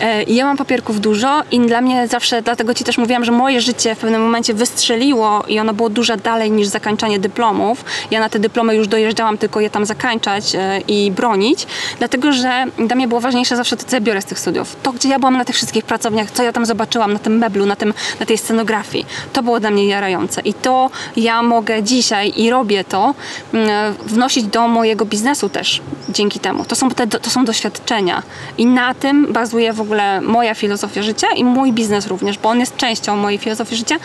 E, Ja mam papierków dużo i dla mnie zawsze, dlatego Ci też mówiłam, że moje życie w pewnym momencie wystrzeliło i ono było dużo dalej niż zakańczanie dyplomów. Ja na te dyplomy już dojeżdżałam, tylko je tam zakańczać e, i bronić, dlatego że dla mnie było ważniejsze zawsze to, co ja biorę z tych studiów. To, gdzie ja byłam na tych wszystkich pracowniach, co ja tam zobaczyłam na tym meblu, na, tym, na tej scenografii. To było dla mnie jarające i to ja mogę dzisiaj i robię to, mm, wnosić do mojego biznesu też dzięki temu. To są, te, to są doświadczenia i na tym bazuje w ogóle moja filozofia życia i mój biznes również, bo on jest częścią mojej filozofii życia.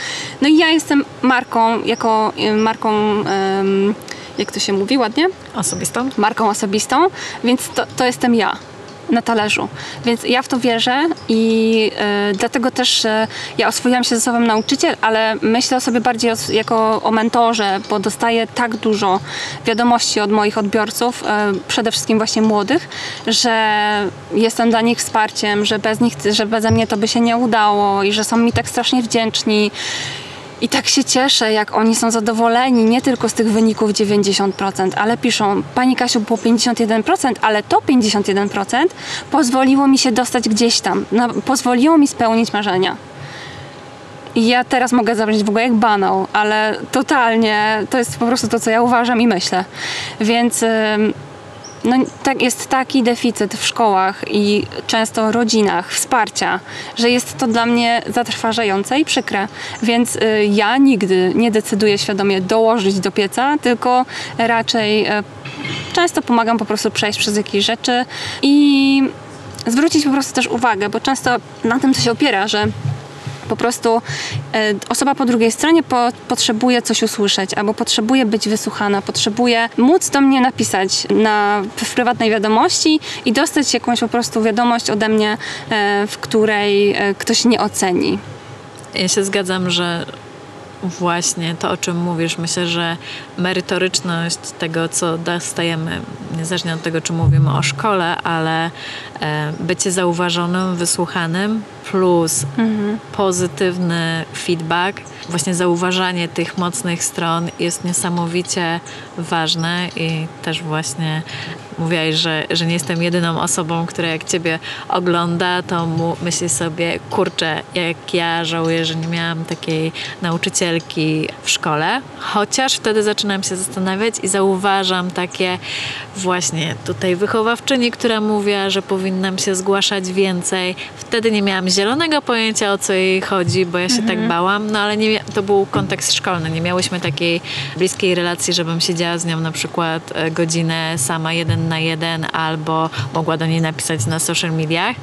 No i ja jestem marką, jako y, marką, jak to się mówi ładnie? Osobistą? marką osobistą, więc to, to jestem ja na talerzu. Więc ja w to wierzę i e, dlatego też e, ja oswoiłam się ze słowem nauczyciel, ale myślę o sobie bardziej os- jako o mentorze, bo dostaję tak dużo wiadomości od moich odbiorców, e, przede wszystkim właśnie młodych, że jestem dla nich wsparciem, że bez nich, że beze mnie to by się nie udało i że są mi tak strasznie wdzięczni. I tak się cieszę, jak oni są zadowoleni nie tylko z tych wyników 90%, ale piszą, Pani Kasiu, było 51%, ale to 51% pozwoliło mi się dostać gdzieś tam, pozwoliło mi spełnić marzenia. I ja teraz mogę zabrzmieć w ogóle jak banał, ale totalnie to jest po prostu to, co ja uważam i myślę. Więc ym, no, tak, jest taki deficyt w szkołach i często rodzinach wsparcia, że jest to dla mnie zatrważające i przykre. Więc y, ja nigdy nie decyduję świadomie dołożyć do pieca, tylko raczej y, często pomagam po prostu przejść przez jakieś rzeczy i zwrócić po prostu też uwagę, bo często na tym to się opiera, że po prostu e, osoba po drugiej stronie po, potrzebuje coś usłyszeć, albo potrzebuje być wysłuchana, potrzebuje móc do mnie napisać na, w prywatnej wiadomości i dostać jakąś po prostu wiadomość ode mnie, e, w której e, ktoś nie oceni. Ja się zgadzam, że właśnie to, o czym mówisz, myślę, że merytoryczność tego, co dostajemy, niezależnie od tego, czy mówimy o szkole, ale bycie zauważonym, wysłuchanym, plus pozytywny feedback, właśnie zauważanie tych mocnych stron jest niesamowicie ważne i też właśnie mówiłaś, że, że nie jestem jedyną osobą, która jak ciebie ogląda, to mu myśli sobie, kurczę, jak ja żałuję, że nie miałam takiej nauczycielki w szkole. Chociaż wtedy zaczynam się zastanawiać i zauważam takie właśnie tutaj wychowawczyni, która mówiła, że powinnam się zgłaszać więcej. Wtedy nie miałam zielonego zielonego pojęcia o co jej chodzi, bo ja się tak bałam, no ale nie, to był kontekst szkolny. Nie miałyśmy takiej bliskiej relacji, żebym siedziała z nią na przykład e, godzinę sama jeden na jeden albo mogła do niej napisać na social mediach.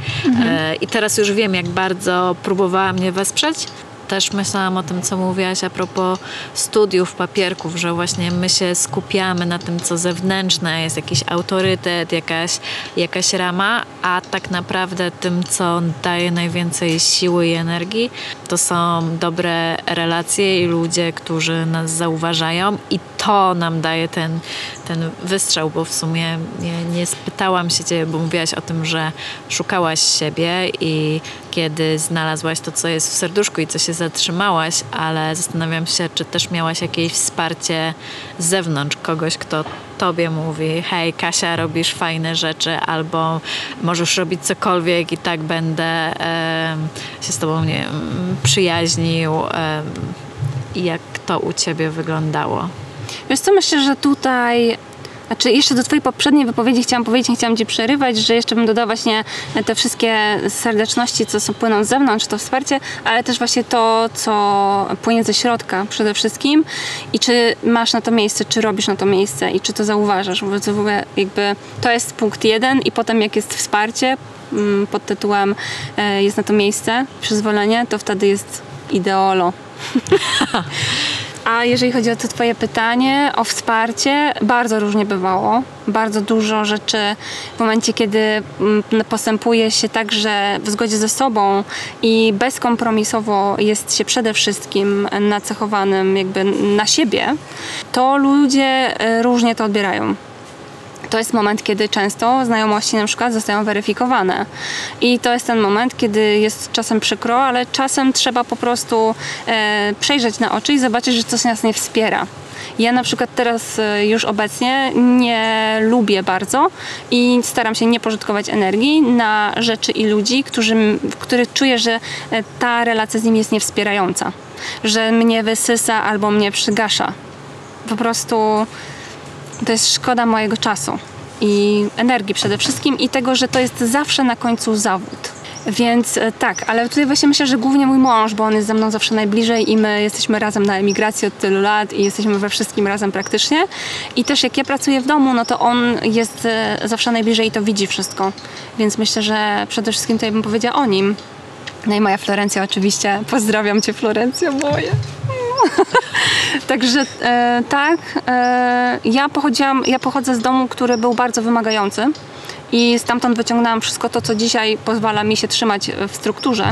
E, I teraz już wiem, jak bardzo próbowała mnie wesprzeć. Też myślałam o tym, co mówiłaś a propos studiów, papierków, że właśnie my się skupiamy na tym, co zewnętrzne, jest jakiś autorytet, jakaś, jakaś rama, a tak naprawdę tym, co daje najwięcej siły i energii, to są dobre relacje i ludzie, którzy nas zauważają i to nam daje ten, ten wystrzał, bo w sumie nie, nie spytałam się Ciebie, bo mówiłaś o tym, że szukałaś siebie i kiedy znalazłaś to, co jest w serduszku i co się zatrzymałaś, ale zastanawiam się, czy też miałaś jakieś wsparcie z zewnątrz, kogoś, kto tobie mówi, hej Kasia, robisz fajne rzeczy, albo możesz robić cokolwiek i tak będę em, się z tobą nie, przyjaźnił. I jak to u ciebie wyglądało? Wiesz co, myślę, że tutaj... Znaczy jeszcze do twojej poprzedniej wypowiedzi chciałam powiedzieć, nie chciałam ci przerywać, że jeszcze bym dodała właśnie te wszystkie serdeczności, co są płyną z zewnątrz, to wsparcie, ale też właśnie to, co płynie ze środka przede wszystkim i czy masz na to miejsce, czy robisz na to miejsce i czy to zauważasz, w ogóle jakby to jest punkt jeden i potem jak jest wsparcie mm, pod tytułem e, jest na to miejsce, przyzwolenie, to wtedy jest ideolo. (laughs) A jeżeli chodzi o to Twoje pytanie o wsparcie, bardzo różnie bywało. Bardzo dużo rzeczy w momencie, kiedy mm, postępuje się tak, że w zgodzie ze sobą i bezkompromisowo jest się przede wszystkim nacechowanym jakby na siebie, to ludzie e, różnie to odbierają to jest moment, kiedy często znajomości na przykład zostają weryfikowane. I to jest ten moment, kiedy jest czasem przykro, ale czasem trzeba po prostu e, przejrzeć na oczy i zobaczyć, że coś nas nie wspiera. Ja na przykład teraz e, już obecnie nie lubię bardzo i staram się nie pożytkować energii na rzeczy i ludzi, którzy, których czuję, że e, ta relacja z nimi jest niewspierająca. Że mnie wysysa albo mnie przygasza. Po prostu to jest szkoda mojego czasu i energii przede wszystkim i tego, że to jest zawsze na końcu zawód. Więc e, tak, ale tutaj właśnie myślę, że głównie mój mąż, bo on jest ze mną zawsze najbliżej i my jesteśmy razem na emigracji od tylu lat i jesteśmy we wszystkim razem praktycznie. I też jak ja pracuję w domu, no to on jest e, zawsze najbliżej i to widzi wszystko. Więc myślę, że przede wszystkim tutaj bym powiedziała o nim. No i moja Florencja oczywiście. Pozdrawiam Cię Florencja moje. (laughs) Także e, tak, e, ja pochodziłam, ja pochodzę z domu, który był bardzo wymagający i stamtąd wyciągnęłam wszystko to, co dzisiaj pozwala mi się trzymać w strukturze,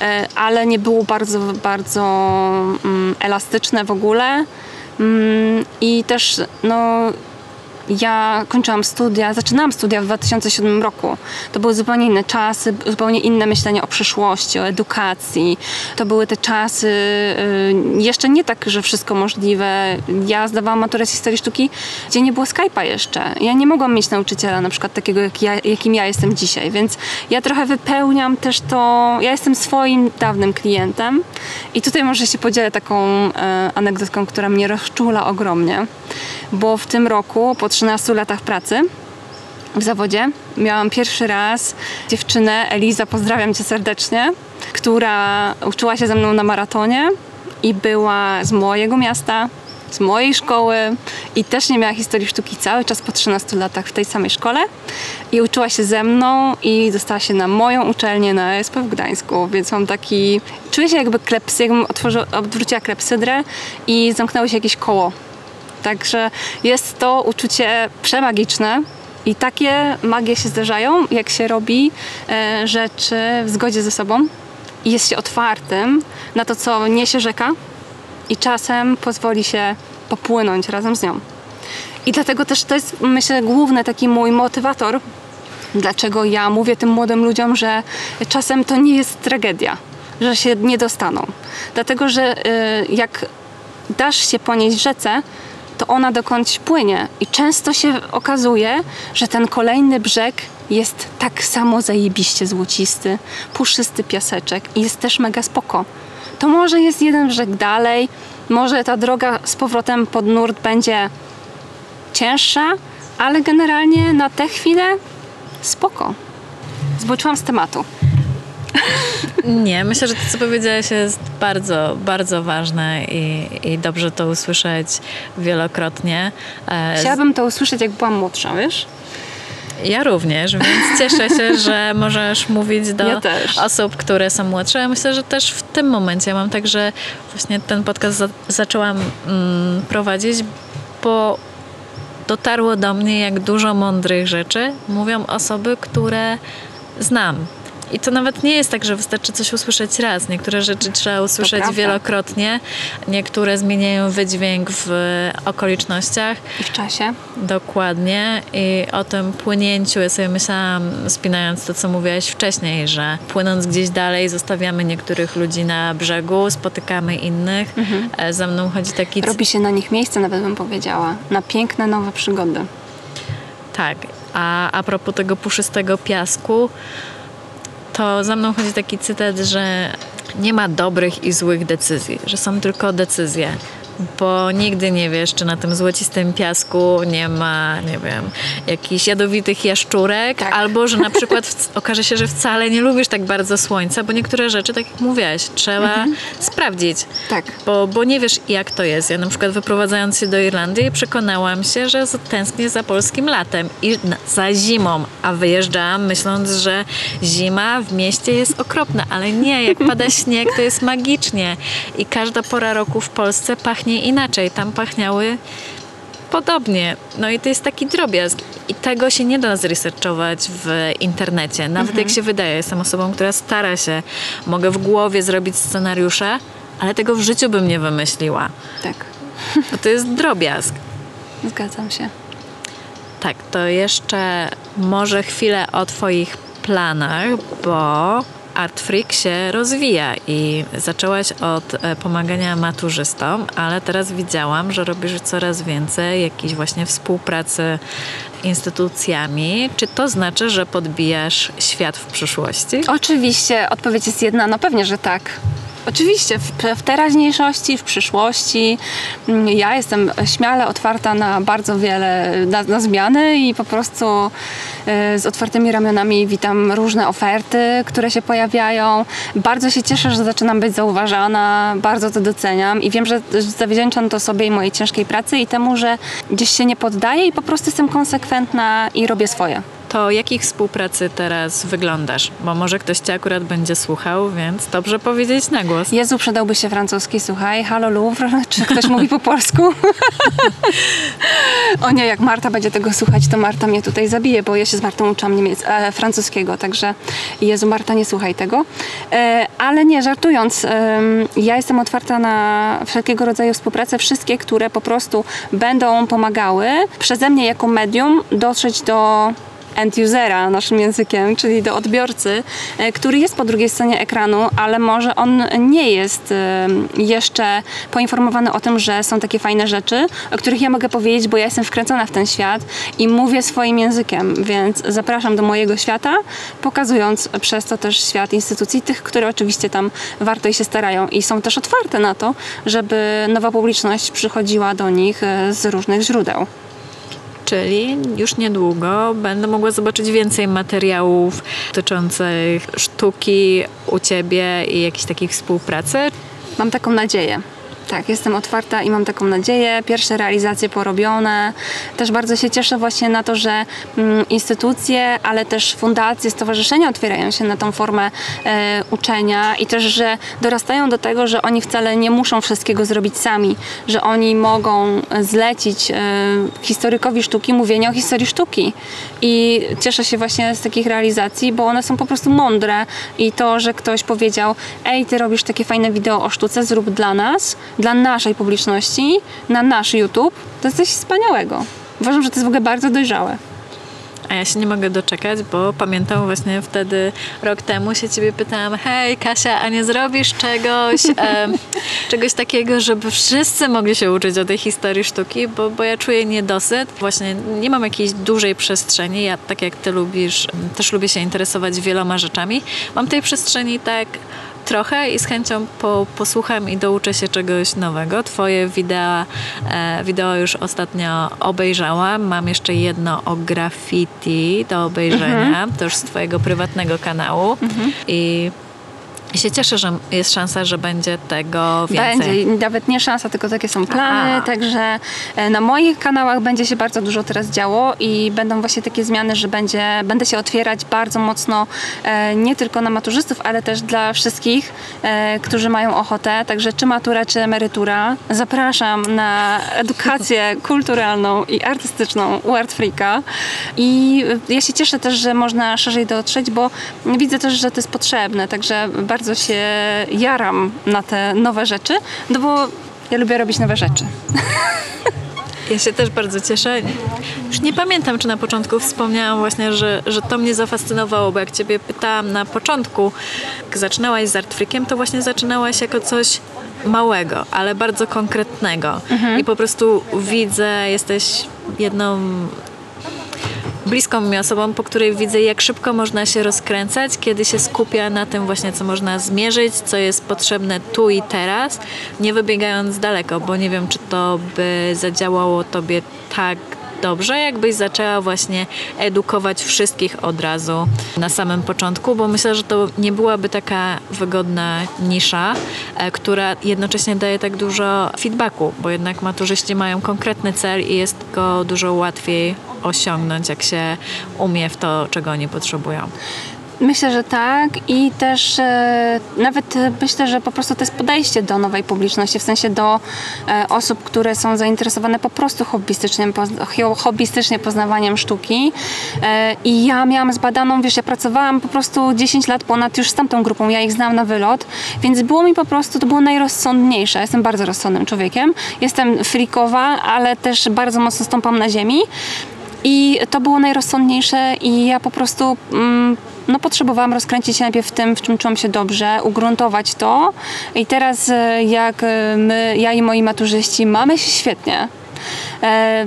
e, ale nie było bardzo, bardzo mm, elastyczne w ogóle. Mm, i też no ja kończyłam studia, zaczynałam studia w 2007 roku. To były zupełnie inne czasy, zupełnie inne myślenie o przyszłości, o edukacji. To były te czasy y, jeszcze nie tak, że wszystko możliwe. Ja zdawałam maturę z historii sztuki, gdzie nie było Skype'a jeszcze. Ja nie mogłam mieć nauczyciela na przykład takiego, jak ja, jakim ja jestem dzisiaj, więc ja trochę wypełniam też to, ja jestem swoim dawnym klientem i tutaj może się podzielę taką e, anegdotką, która mnie rozczula ogromnie, bo w tym roku po 13 latach pracy w zawodzie miałam pierwszy raz dziewczynę, Eliza, pozdrawiam cię serdecznie, która uczyła się ze mną na maratonie i była z mojego miasta, z mojej szkoły i też nie miała historii sztuki cały czas po 13 latach w tej samej szkole i uczyła się ze mną i dostała się na moją uczelnię na ESP w Gdańsku, więc mam taki... Czuję się jakby klepsy, jakbym otworzyła, odwróciła klepsydrę i zamknęło się jakieś koło. Także jest to uczucie przemagiczne. I takie magie się zdarzają, jak się robi e, rzeczy w zgodzie ze sobą i jest się otwartym na to, co niesie rzeka i czasem pozwoli się popłynąć razem z nią. I dlatego też to jest, myślę, główny taki mój motywator, dlaczego ja mówię tym młodym ludziom, że czasem to nie jest tragedia, że się nie dostaną. Dlatego, że y, jak dasz się ponieść rzece, to ona dokądś płynie. I często się okazuje, że ten kolejny brzeg jest tak samo zajebiście złocisty, puszysty piaseczek i jest też mega spoko. To może jest jeden brzeg dalej, może ta droga z powrotem pod nurt będzie cięższa, ale generalnie na tę chwilę spoko. Zboczyłam z tematu. Nie, myślę, że to, co powiedziałaś, jest bardzo, bardzo ważne i, i dobrze to usłyszeć wielokrotnie. E, Chciałabym to usłyszeć, jak byłam młodsza, wiesz? Ja również, więc cieszę się, (laughs) że możesz mówić do Ja osób, które są młodsze. Ja myślę, że też w tym momencie mam tak, że właśnie ten podcast za- zaczęłam mm, prowadzić, bo dotarło do mnie, jak dużo mądrych rzeczy mówią osoby, które znam. I to nawet nie jest tak, że wystarczy coś usłyszeć raz. Niektóre rzeczy trzeba usłyszeć wielokrotnie, niektóre zmieniają wydźwięk w okolicznościach. I w czasie. Dokładnie i o tym płynięciu ja sobie myślałam, spinając to, co mówiłaś wcześniej, że płynąc gdzieś dalej zostawiamy niektórych ludzi na brzegu, spotykamy innych. E, Za mną chodzi taki... Robi się na nich miejsce, nawet bym powiedziała, na piękne nowe przygody. Tak, a a propos tego puszystego piasku, to za mną chodzi taki cytat, że nie ma dobrych i złych decyzji, że są tylko decyzje. Bo nigdy nie wiesz, czy na tym złocistym piasku nie ma, nie wiem, jakichś jadowitych jaszczurek, Tak. albo że na przykład (laughs) okaże się, że wcale nie lubisz tak bardzo słońca, bo niektóre rzeczy, tak jak mówiłaś, trzeba sprawdzić. Tak. Bo, bo nie wiesz, jak to jest. Ja na przykład wyprowadzając się do Irlandii przekonałam się, że tęsknię za polskim latem i za zimą, a wyjeżdżałam myśląc, że zima w mieście jest okropna, ale nie, jak pada (laughs) śnieg, to jest magicznie. I każda pora roku w Polsce pachnie inaczej. Tam pachniały podobnie. No i to jest taki drobiazg. I tego się nie da zresearchować w internecie. Nawet jak się wydaje. Jestem osobą, która stara się. Mogę w głowie zrobić scenariusze, ale tego w życiu bym nie wymyśliła. Tak. Bo to jest drobiazg. Zgadzam się. Tak, to jeszcze może chwilę o Twoich planach, bo Art Freak się rozwija i zaczęłaś od e, pomagania maturzystom, ale teraz widziałam, że robisz coraz więcej jakiejś właśnie współpracy instytucjami. Czy to znaczy, że podbijasz świat w przyszłości? Oczywiście odpowiedź jest jedna, no pewnie, że tak. Oczywiście, w, w teraźniejszości, w przyszłości. Mm, Ja jestem śmiale otwarta na bardzo wiele, na, na zmiany i po prostu e, z otwartymi ramionami witam różne oferty, które się pojawiają. Bardzo się cieszę, że zaczynam być zauważana, bardzo to doceniam i wiem, że zawdzięczam to sobie i mojej ciężkiej pracy i temu, że gdzieś się nie poddaję i po prostu jestem konsekwentna i robię swoje. To jakich współpracy teraz wyglądasz? Bo może ktoś Cię akurat będzie słuchał, więc dobrze powiedzieć na głos. Jezu, przydałby się francuski, słuchaj, halo Louvre, czy ktoś mówi po polsku? (laughs) o nie, jak Marta będzie tego słuchać, to Marta mnie tutaj zabije, bo ja się z Martą uczyłam niemiec, e, francuskiego, także Jezu, Marta, nie słuchaj tego. E, ale nie, żartując, em, ja jestem otwarta na wszelkiego rodzaju współpracę, wszystkie, które po prostu będą pomagały przeze mnie jako medium dotrzeć do end usera naszym językiem, czyli do odbiorcy, e, który jest po drugiej stronie ekranu, ale może on nie jest e, jeszcze poinformowany o tym, że są takie fajne rzeczy, o których ja mogę powiedzieć, bo ja jestem wkręcona w ten świat i mówię swoim językiem, więc zapraszam do mojego świata, pokazując przez to też świat instytucji, tych, które oczywiście tam warto i się starają i są też otwarte na to, żeby nowa publiczność przychodziła do nich e, z różnych źródeł. Czyli już niedługo będę mogła zobaczyć więcej materiałów dotyczących sztuki u Ciebie i jakiejś takiej współpracy. Mam taką nadzieję. Tak, jestem otwarta i mam taką nadzieję. Pierwsze realizacje porobione. Też bardzo się cieszę właśnie na to, że mm, instytucje, ale też fundacje, stowarzyszenia otwierają się na tą formę e, uczenia i też, że dorastają do tego, że oni wcale nie muszą wszystkiego zrobić sami, że oni mogą zlecić e, historykowi sztuki mówienie o historii sztuki. I cieszę się właśnie z takich realizacji, bo one są po prostu mądre i to, że ktoś powiedział, ej, ty robisz takie fajne wideo o sztuce, zrób dla nas, dla naszej publiczności, na nasz YouTube, to jest coś wspaniałego. Uważam, że to jest w ogóle bardzo dojrzałe. A ja się nie mogę doczekać, bo pamiętam właśnie wtedy rok temu się ciebie pytałam, hej Kasia, a nie zrobisz czegoś, (laughs) e, czegoś takiego, żeby wszyscy mogli się uczyć o tej historii sztuki, bo, bo ja czuję niedosyt. Właśnie nie mam jakiejś dużej przestrzeni. Ja tak jak ty lubisz, też lubię się interesować wieloma rzeczami. Mam tej przestrzeni tak trochę i z chęcią po, posłucham i douczę się czegoś nowego. Twoje wideo, e, wideo już ostatnio obejrzałam. Mam jeszcze jedno o graffiti do obejrzenia. To już z twojego prywatnego kanału. I i się cieszę, że jest szansa, że będzie tego więcej. Będzie, nawet nie szansa, tylko takie są plany, Aha. także e, na moich kanałach będzie się bardzo dużo teraz działo i będą właśnie takie zmiany, że będzie, będę się otwierać bardzo mocno e, nie tylko na maturzystów, ale też dla wszystkich, e, którzy mają ochotę, także czy matura, czy emerytura. Zapraszam na edukację (laughs) kulturalną i artystyczną u Art Freaka i ja się cieszę też, że można szerzej dotrzeć, bo widzę też, że to jest potrzebne, także bardzo się jaram na te nowe rzeczy, no bo ja lubię robić nowe rzeczy. Ja się też bardzo cieszę. Już nie pamiętam, czy na początku wspomniałam właśnie, że, że to mnie zafascynowało, bo jak Ciebie pytałam na początku, jak zaczynałaś z Artfreakiem, to właśnie zaczynałaś jako coś małego, ale bardzo konkretnego. I po prostu widzę, jesteś jedną bliską mi osobą, po której widzę, jak szybko można się rozkręcać, kiedy się skupia na tym właśnie, co można zmierzyć, co jest potrzebne tu i teraz, nie wybiegając daleko, bo nie wiem, czy to by zadziałało tobie tak dobrze, jakbyś zaczęła właśnie edukować wszystkich od razu na samym początku, bo myślę, że to nie byłaby taka wygodna nisza, e, która jednocześnie daje tak dużo feedbacku, bo jednak maturzyści mają konkretny cel i jest go dużo łatwiej osiągnąć, jak się umie w to, czego oni potrzebują. Myślę, że tak i też e, nawet myślę, że po prostu to jest podejście do nowej publiczności, w sensie do e, osób, które są zainteresowane po prostu hobbystycznie, pozna- hobbystycznie poznawaniem sztuki. E, i ja miałam zbadaną, wiesz, ja pracowałam po prostu 10 lat ponad już z tamtą grupą, ja ich znam na wylot, więc było mi po prostu, to było najrozsądniejsze, jestem bardzo rozsądnym człowiekiem, jestem frikowa, ale też bardzo mocno stąpam na ziemi i to było najrozsądniejsze i ja po prostu mm, no, potrzebowałam rozkręcić się najpierw w tym, w czym czułam się dobrze, ugruntować to. I teraz e, jak e, my, ja i moi maturzyści mamy się świetnie,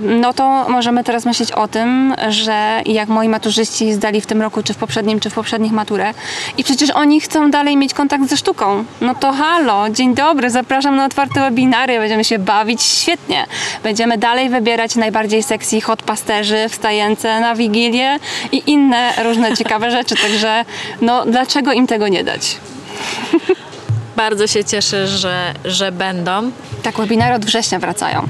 no to możemy teraz myśleć o tym, że jak moi maturzyści zdali w tym roku, czy w poprzednim, czy w poprzednich maturę i przecież oni chcą dalej mieć kontakt ze sztuką, no to halo, dzień dobry, zapraszam na otwarte webinary, będziemy się bawić świetnie. Będziemy dalej wybierać najbardziej sexy hot pasterzy wstające na Wigilię i inne różne ciekawe rzeczy, także no dlaczego im tego nie dać? Bardzo się cieszę, że, że będą. Tak, webinary od września wracają.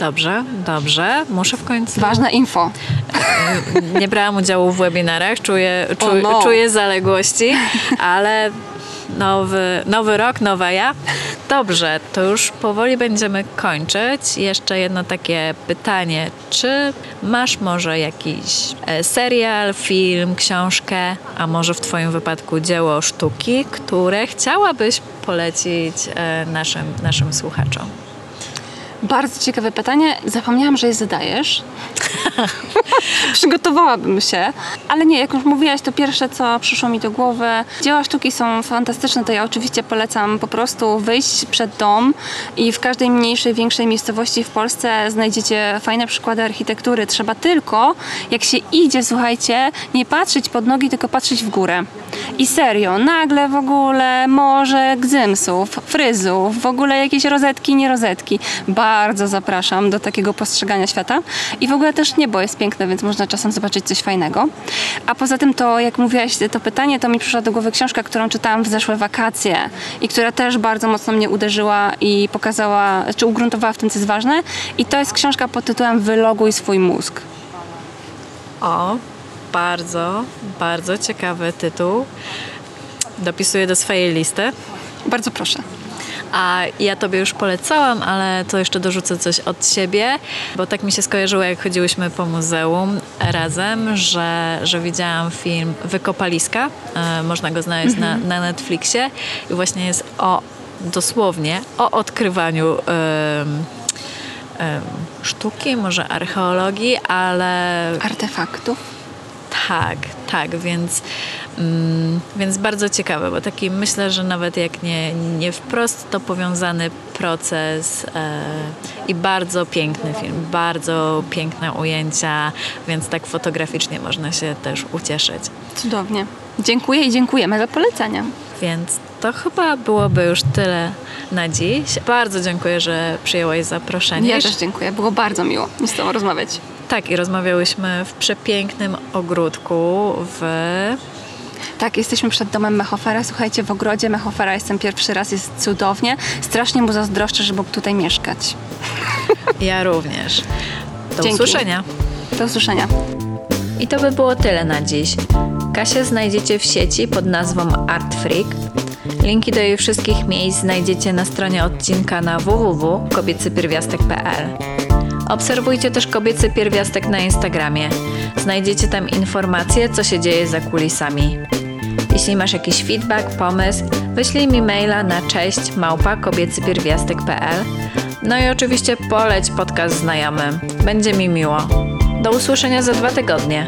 Dobrze, dobrze. Muszę w końcu. Ważne info. (laughs) Nie brałam udziału w webinarach, czuję, czuję, no. czuję zaległości, ale nowy, nowy rok, nowa ja. Dobrze, to już powoli będziemy kończyć. Jeszcze jedno takie pytanie. Czy masz może jakiś e, serial, film, książkę, a może w Twoim wypadku dzieło sztuki, które chciałabyś polecić e, naszym, naszym słuchaczom? Bardzo ciekawe pytanie. Zapomniałam, że je zadajesz. (laughs) Przygotowałabym się, ale nie, jak już mówiłaś, to pierwsze, co przyszło mi do głowy. Dzieła sztuki są fantastyczne, to ja oczywiście polecam po prostu wyjść przed dom i w każdej mniejszej, większej miejscowości w Polsce znajdziecie fajne przykłady architektury. Trzeba tylko, jak się idzie, słuchajcie, nie patrzeć pod nogi, tylko patrzeć w górę. I serio, nagle w ogóle morze gzymsów, fryzów, w ogóle jakieś rozetki, nie rozetki. Bardzo zapraszam do takiego postrzegania świata. I w ogóle też niebo jest piękne, więc można czasem zobaczyć coś fajnego. A poza tym to, jak mówiłaś to pytanie, to mi przyszła do głowy książka, którą czytałam w zeszłe wakacje i która też bardzo mocno mnie uderzyła i pokazała, czy ugruntowała w tym, co jest ważne. I to jest książka pod tytułem Wyloguj swój mózg. O, bardzo, bardzo ciekawy tytuł. Dopisuję do swojej listy. Bardzo proszę. A ja tobie już polecałam, ale to jeszcze dorzucę coś od siebie, bo tak mi się skojarzyło, jak chodziłyśmy po muzeum razem, że, że widziałam film Wykopaliska. E, można go znaleźć na, na Netflixie i właśnie jest o dosłownie o odkrywaniu sztuki, może archeologii, ale Artefaktów. Tak, tak, więc, mm, więc bardzo ciekawe, bo taki myślę, że nawet jak nie, nie wprost, to powiązany proces e, i bardzo piękny film, bardzo piękne ujęcia, więc tak fotograficznie można się też ucieszyć. Cudownie. Dziękuję i dziękujemy za polecenia. Więc to chyba byłoby już tyle na dziś. Bardzo dziękuję, że przyjęłaś zaproszenie. Ja też dziękuję, było bardzo miło mi z Tobą rozmawiać. Tak, i rozmawiałyśmy w przepięknym ogródku w... Tak, jesteśmy przed domem Mechofera. Słuchajcie, w ogrodzie Mechofera jestem pierwszy raz, jest cudownie. Strasznie mu zazdroszczę, że mógł tutaj mieszkać. (laughs) Ja również. Do Dzięki. usłyszenia. Do usłyszenia. I to by było tyle na dziś. Kasię znajdziecie w sieci pod nazwą Art Freak. Linki do jej wszystkich miejsc znajdziecie na stronie odcinka na www.kobiecypierwiastek.pl. Obserwujcie też Kobiecy Pierwiastek na Instagramie. Znajdziecie tam informacje, co się dzieje za kulisami. Jeśli masz jakiś feedback, pomysł, wyślij mi maila na cześć małpa kobiecypierwiastek.pl No i oczywiście poleć podcast znajomym. Będzie mi miło. Do usłyszenia za dwa tygodnie.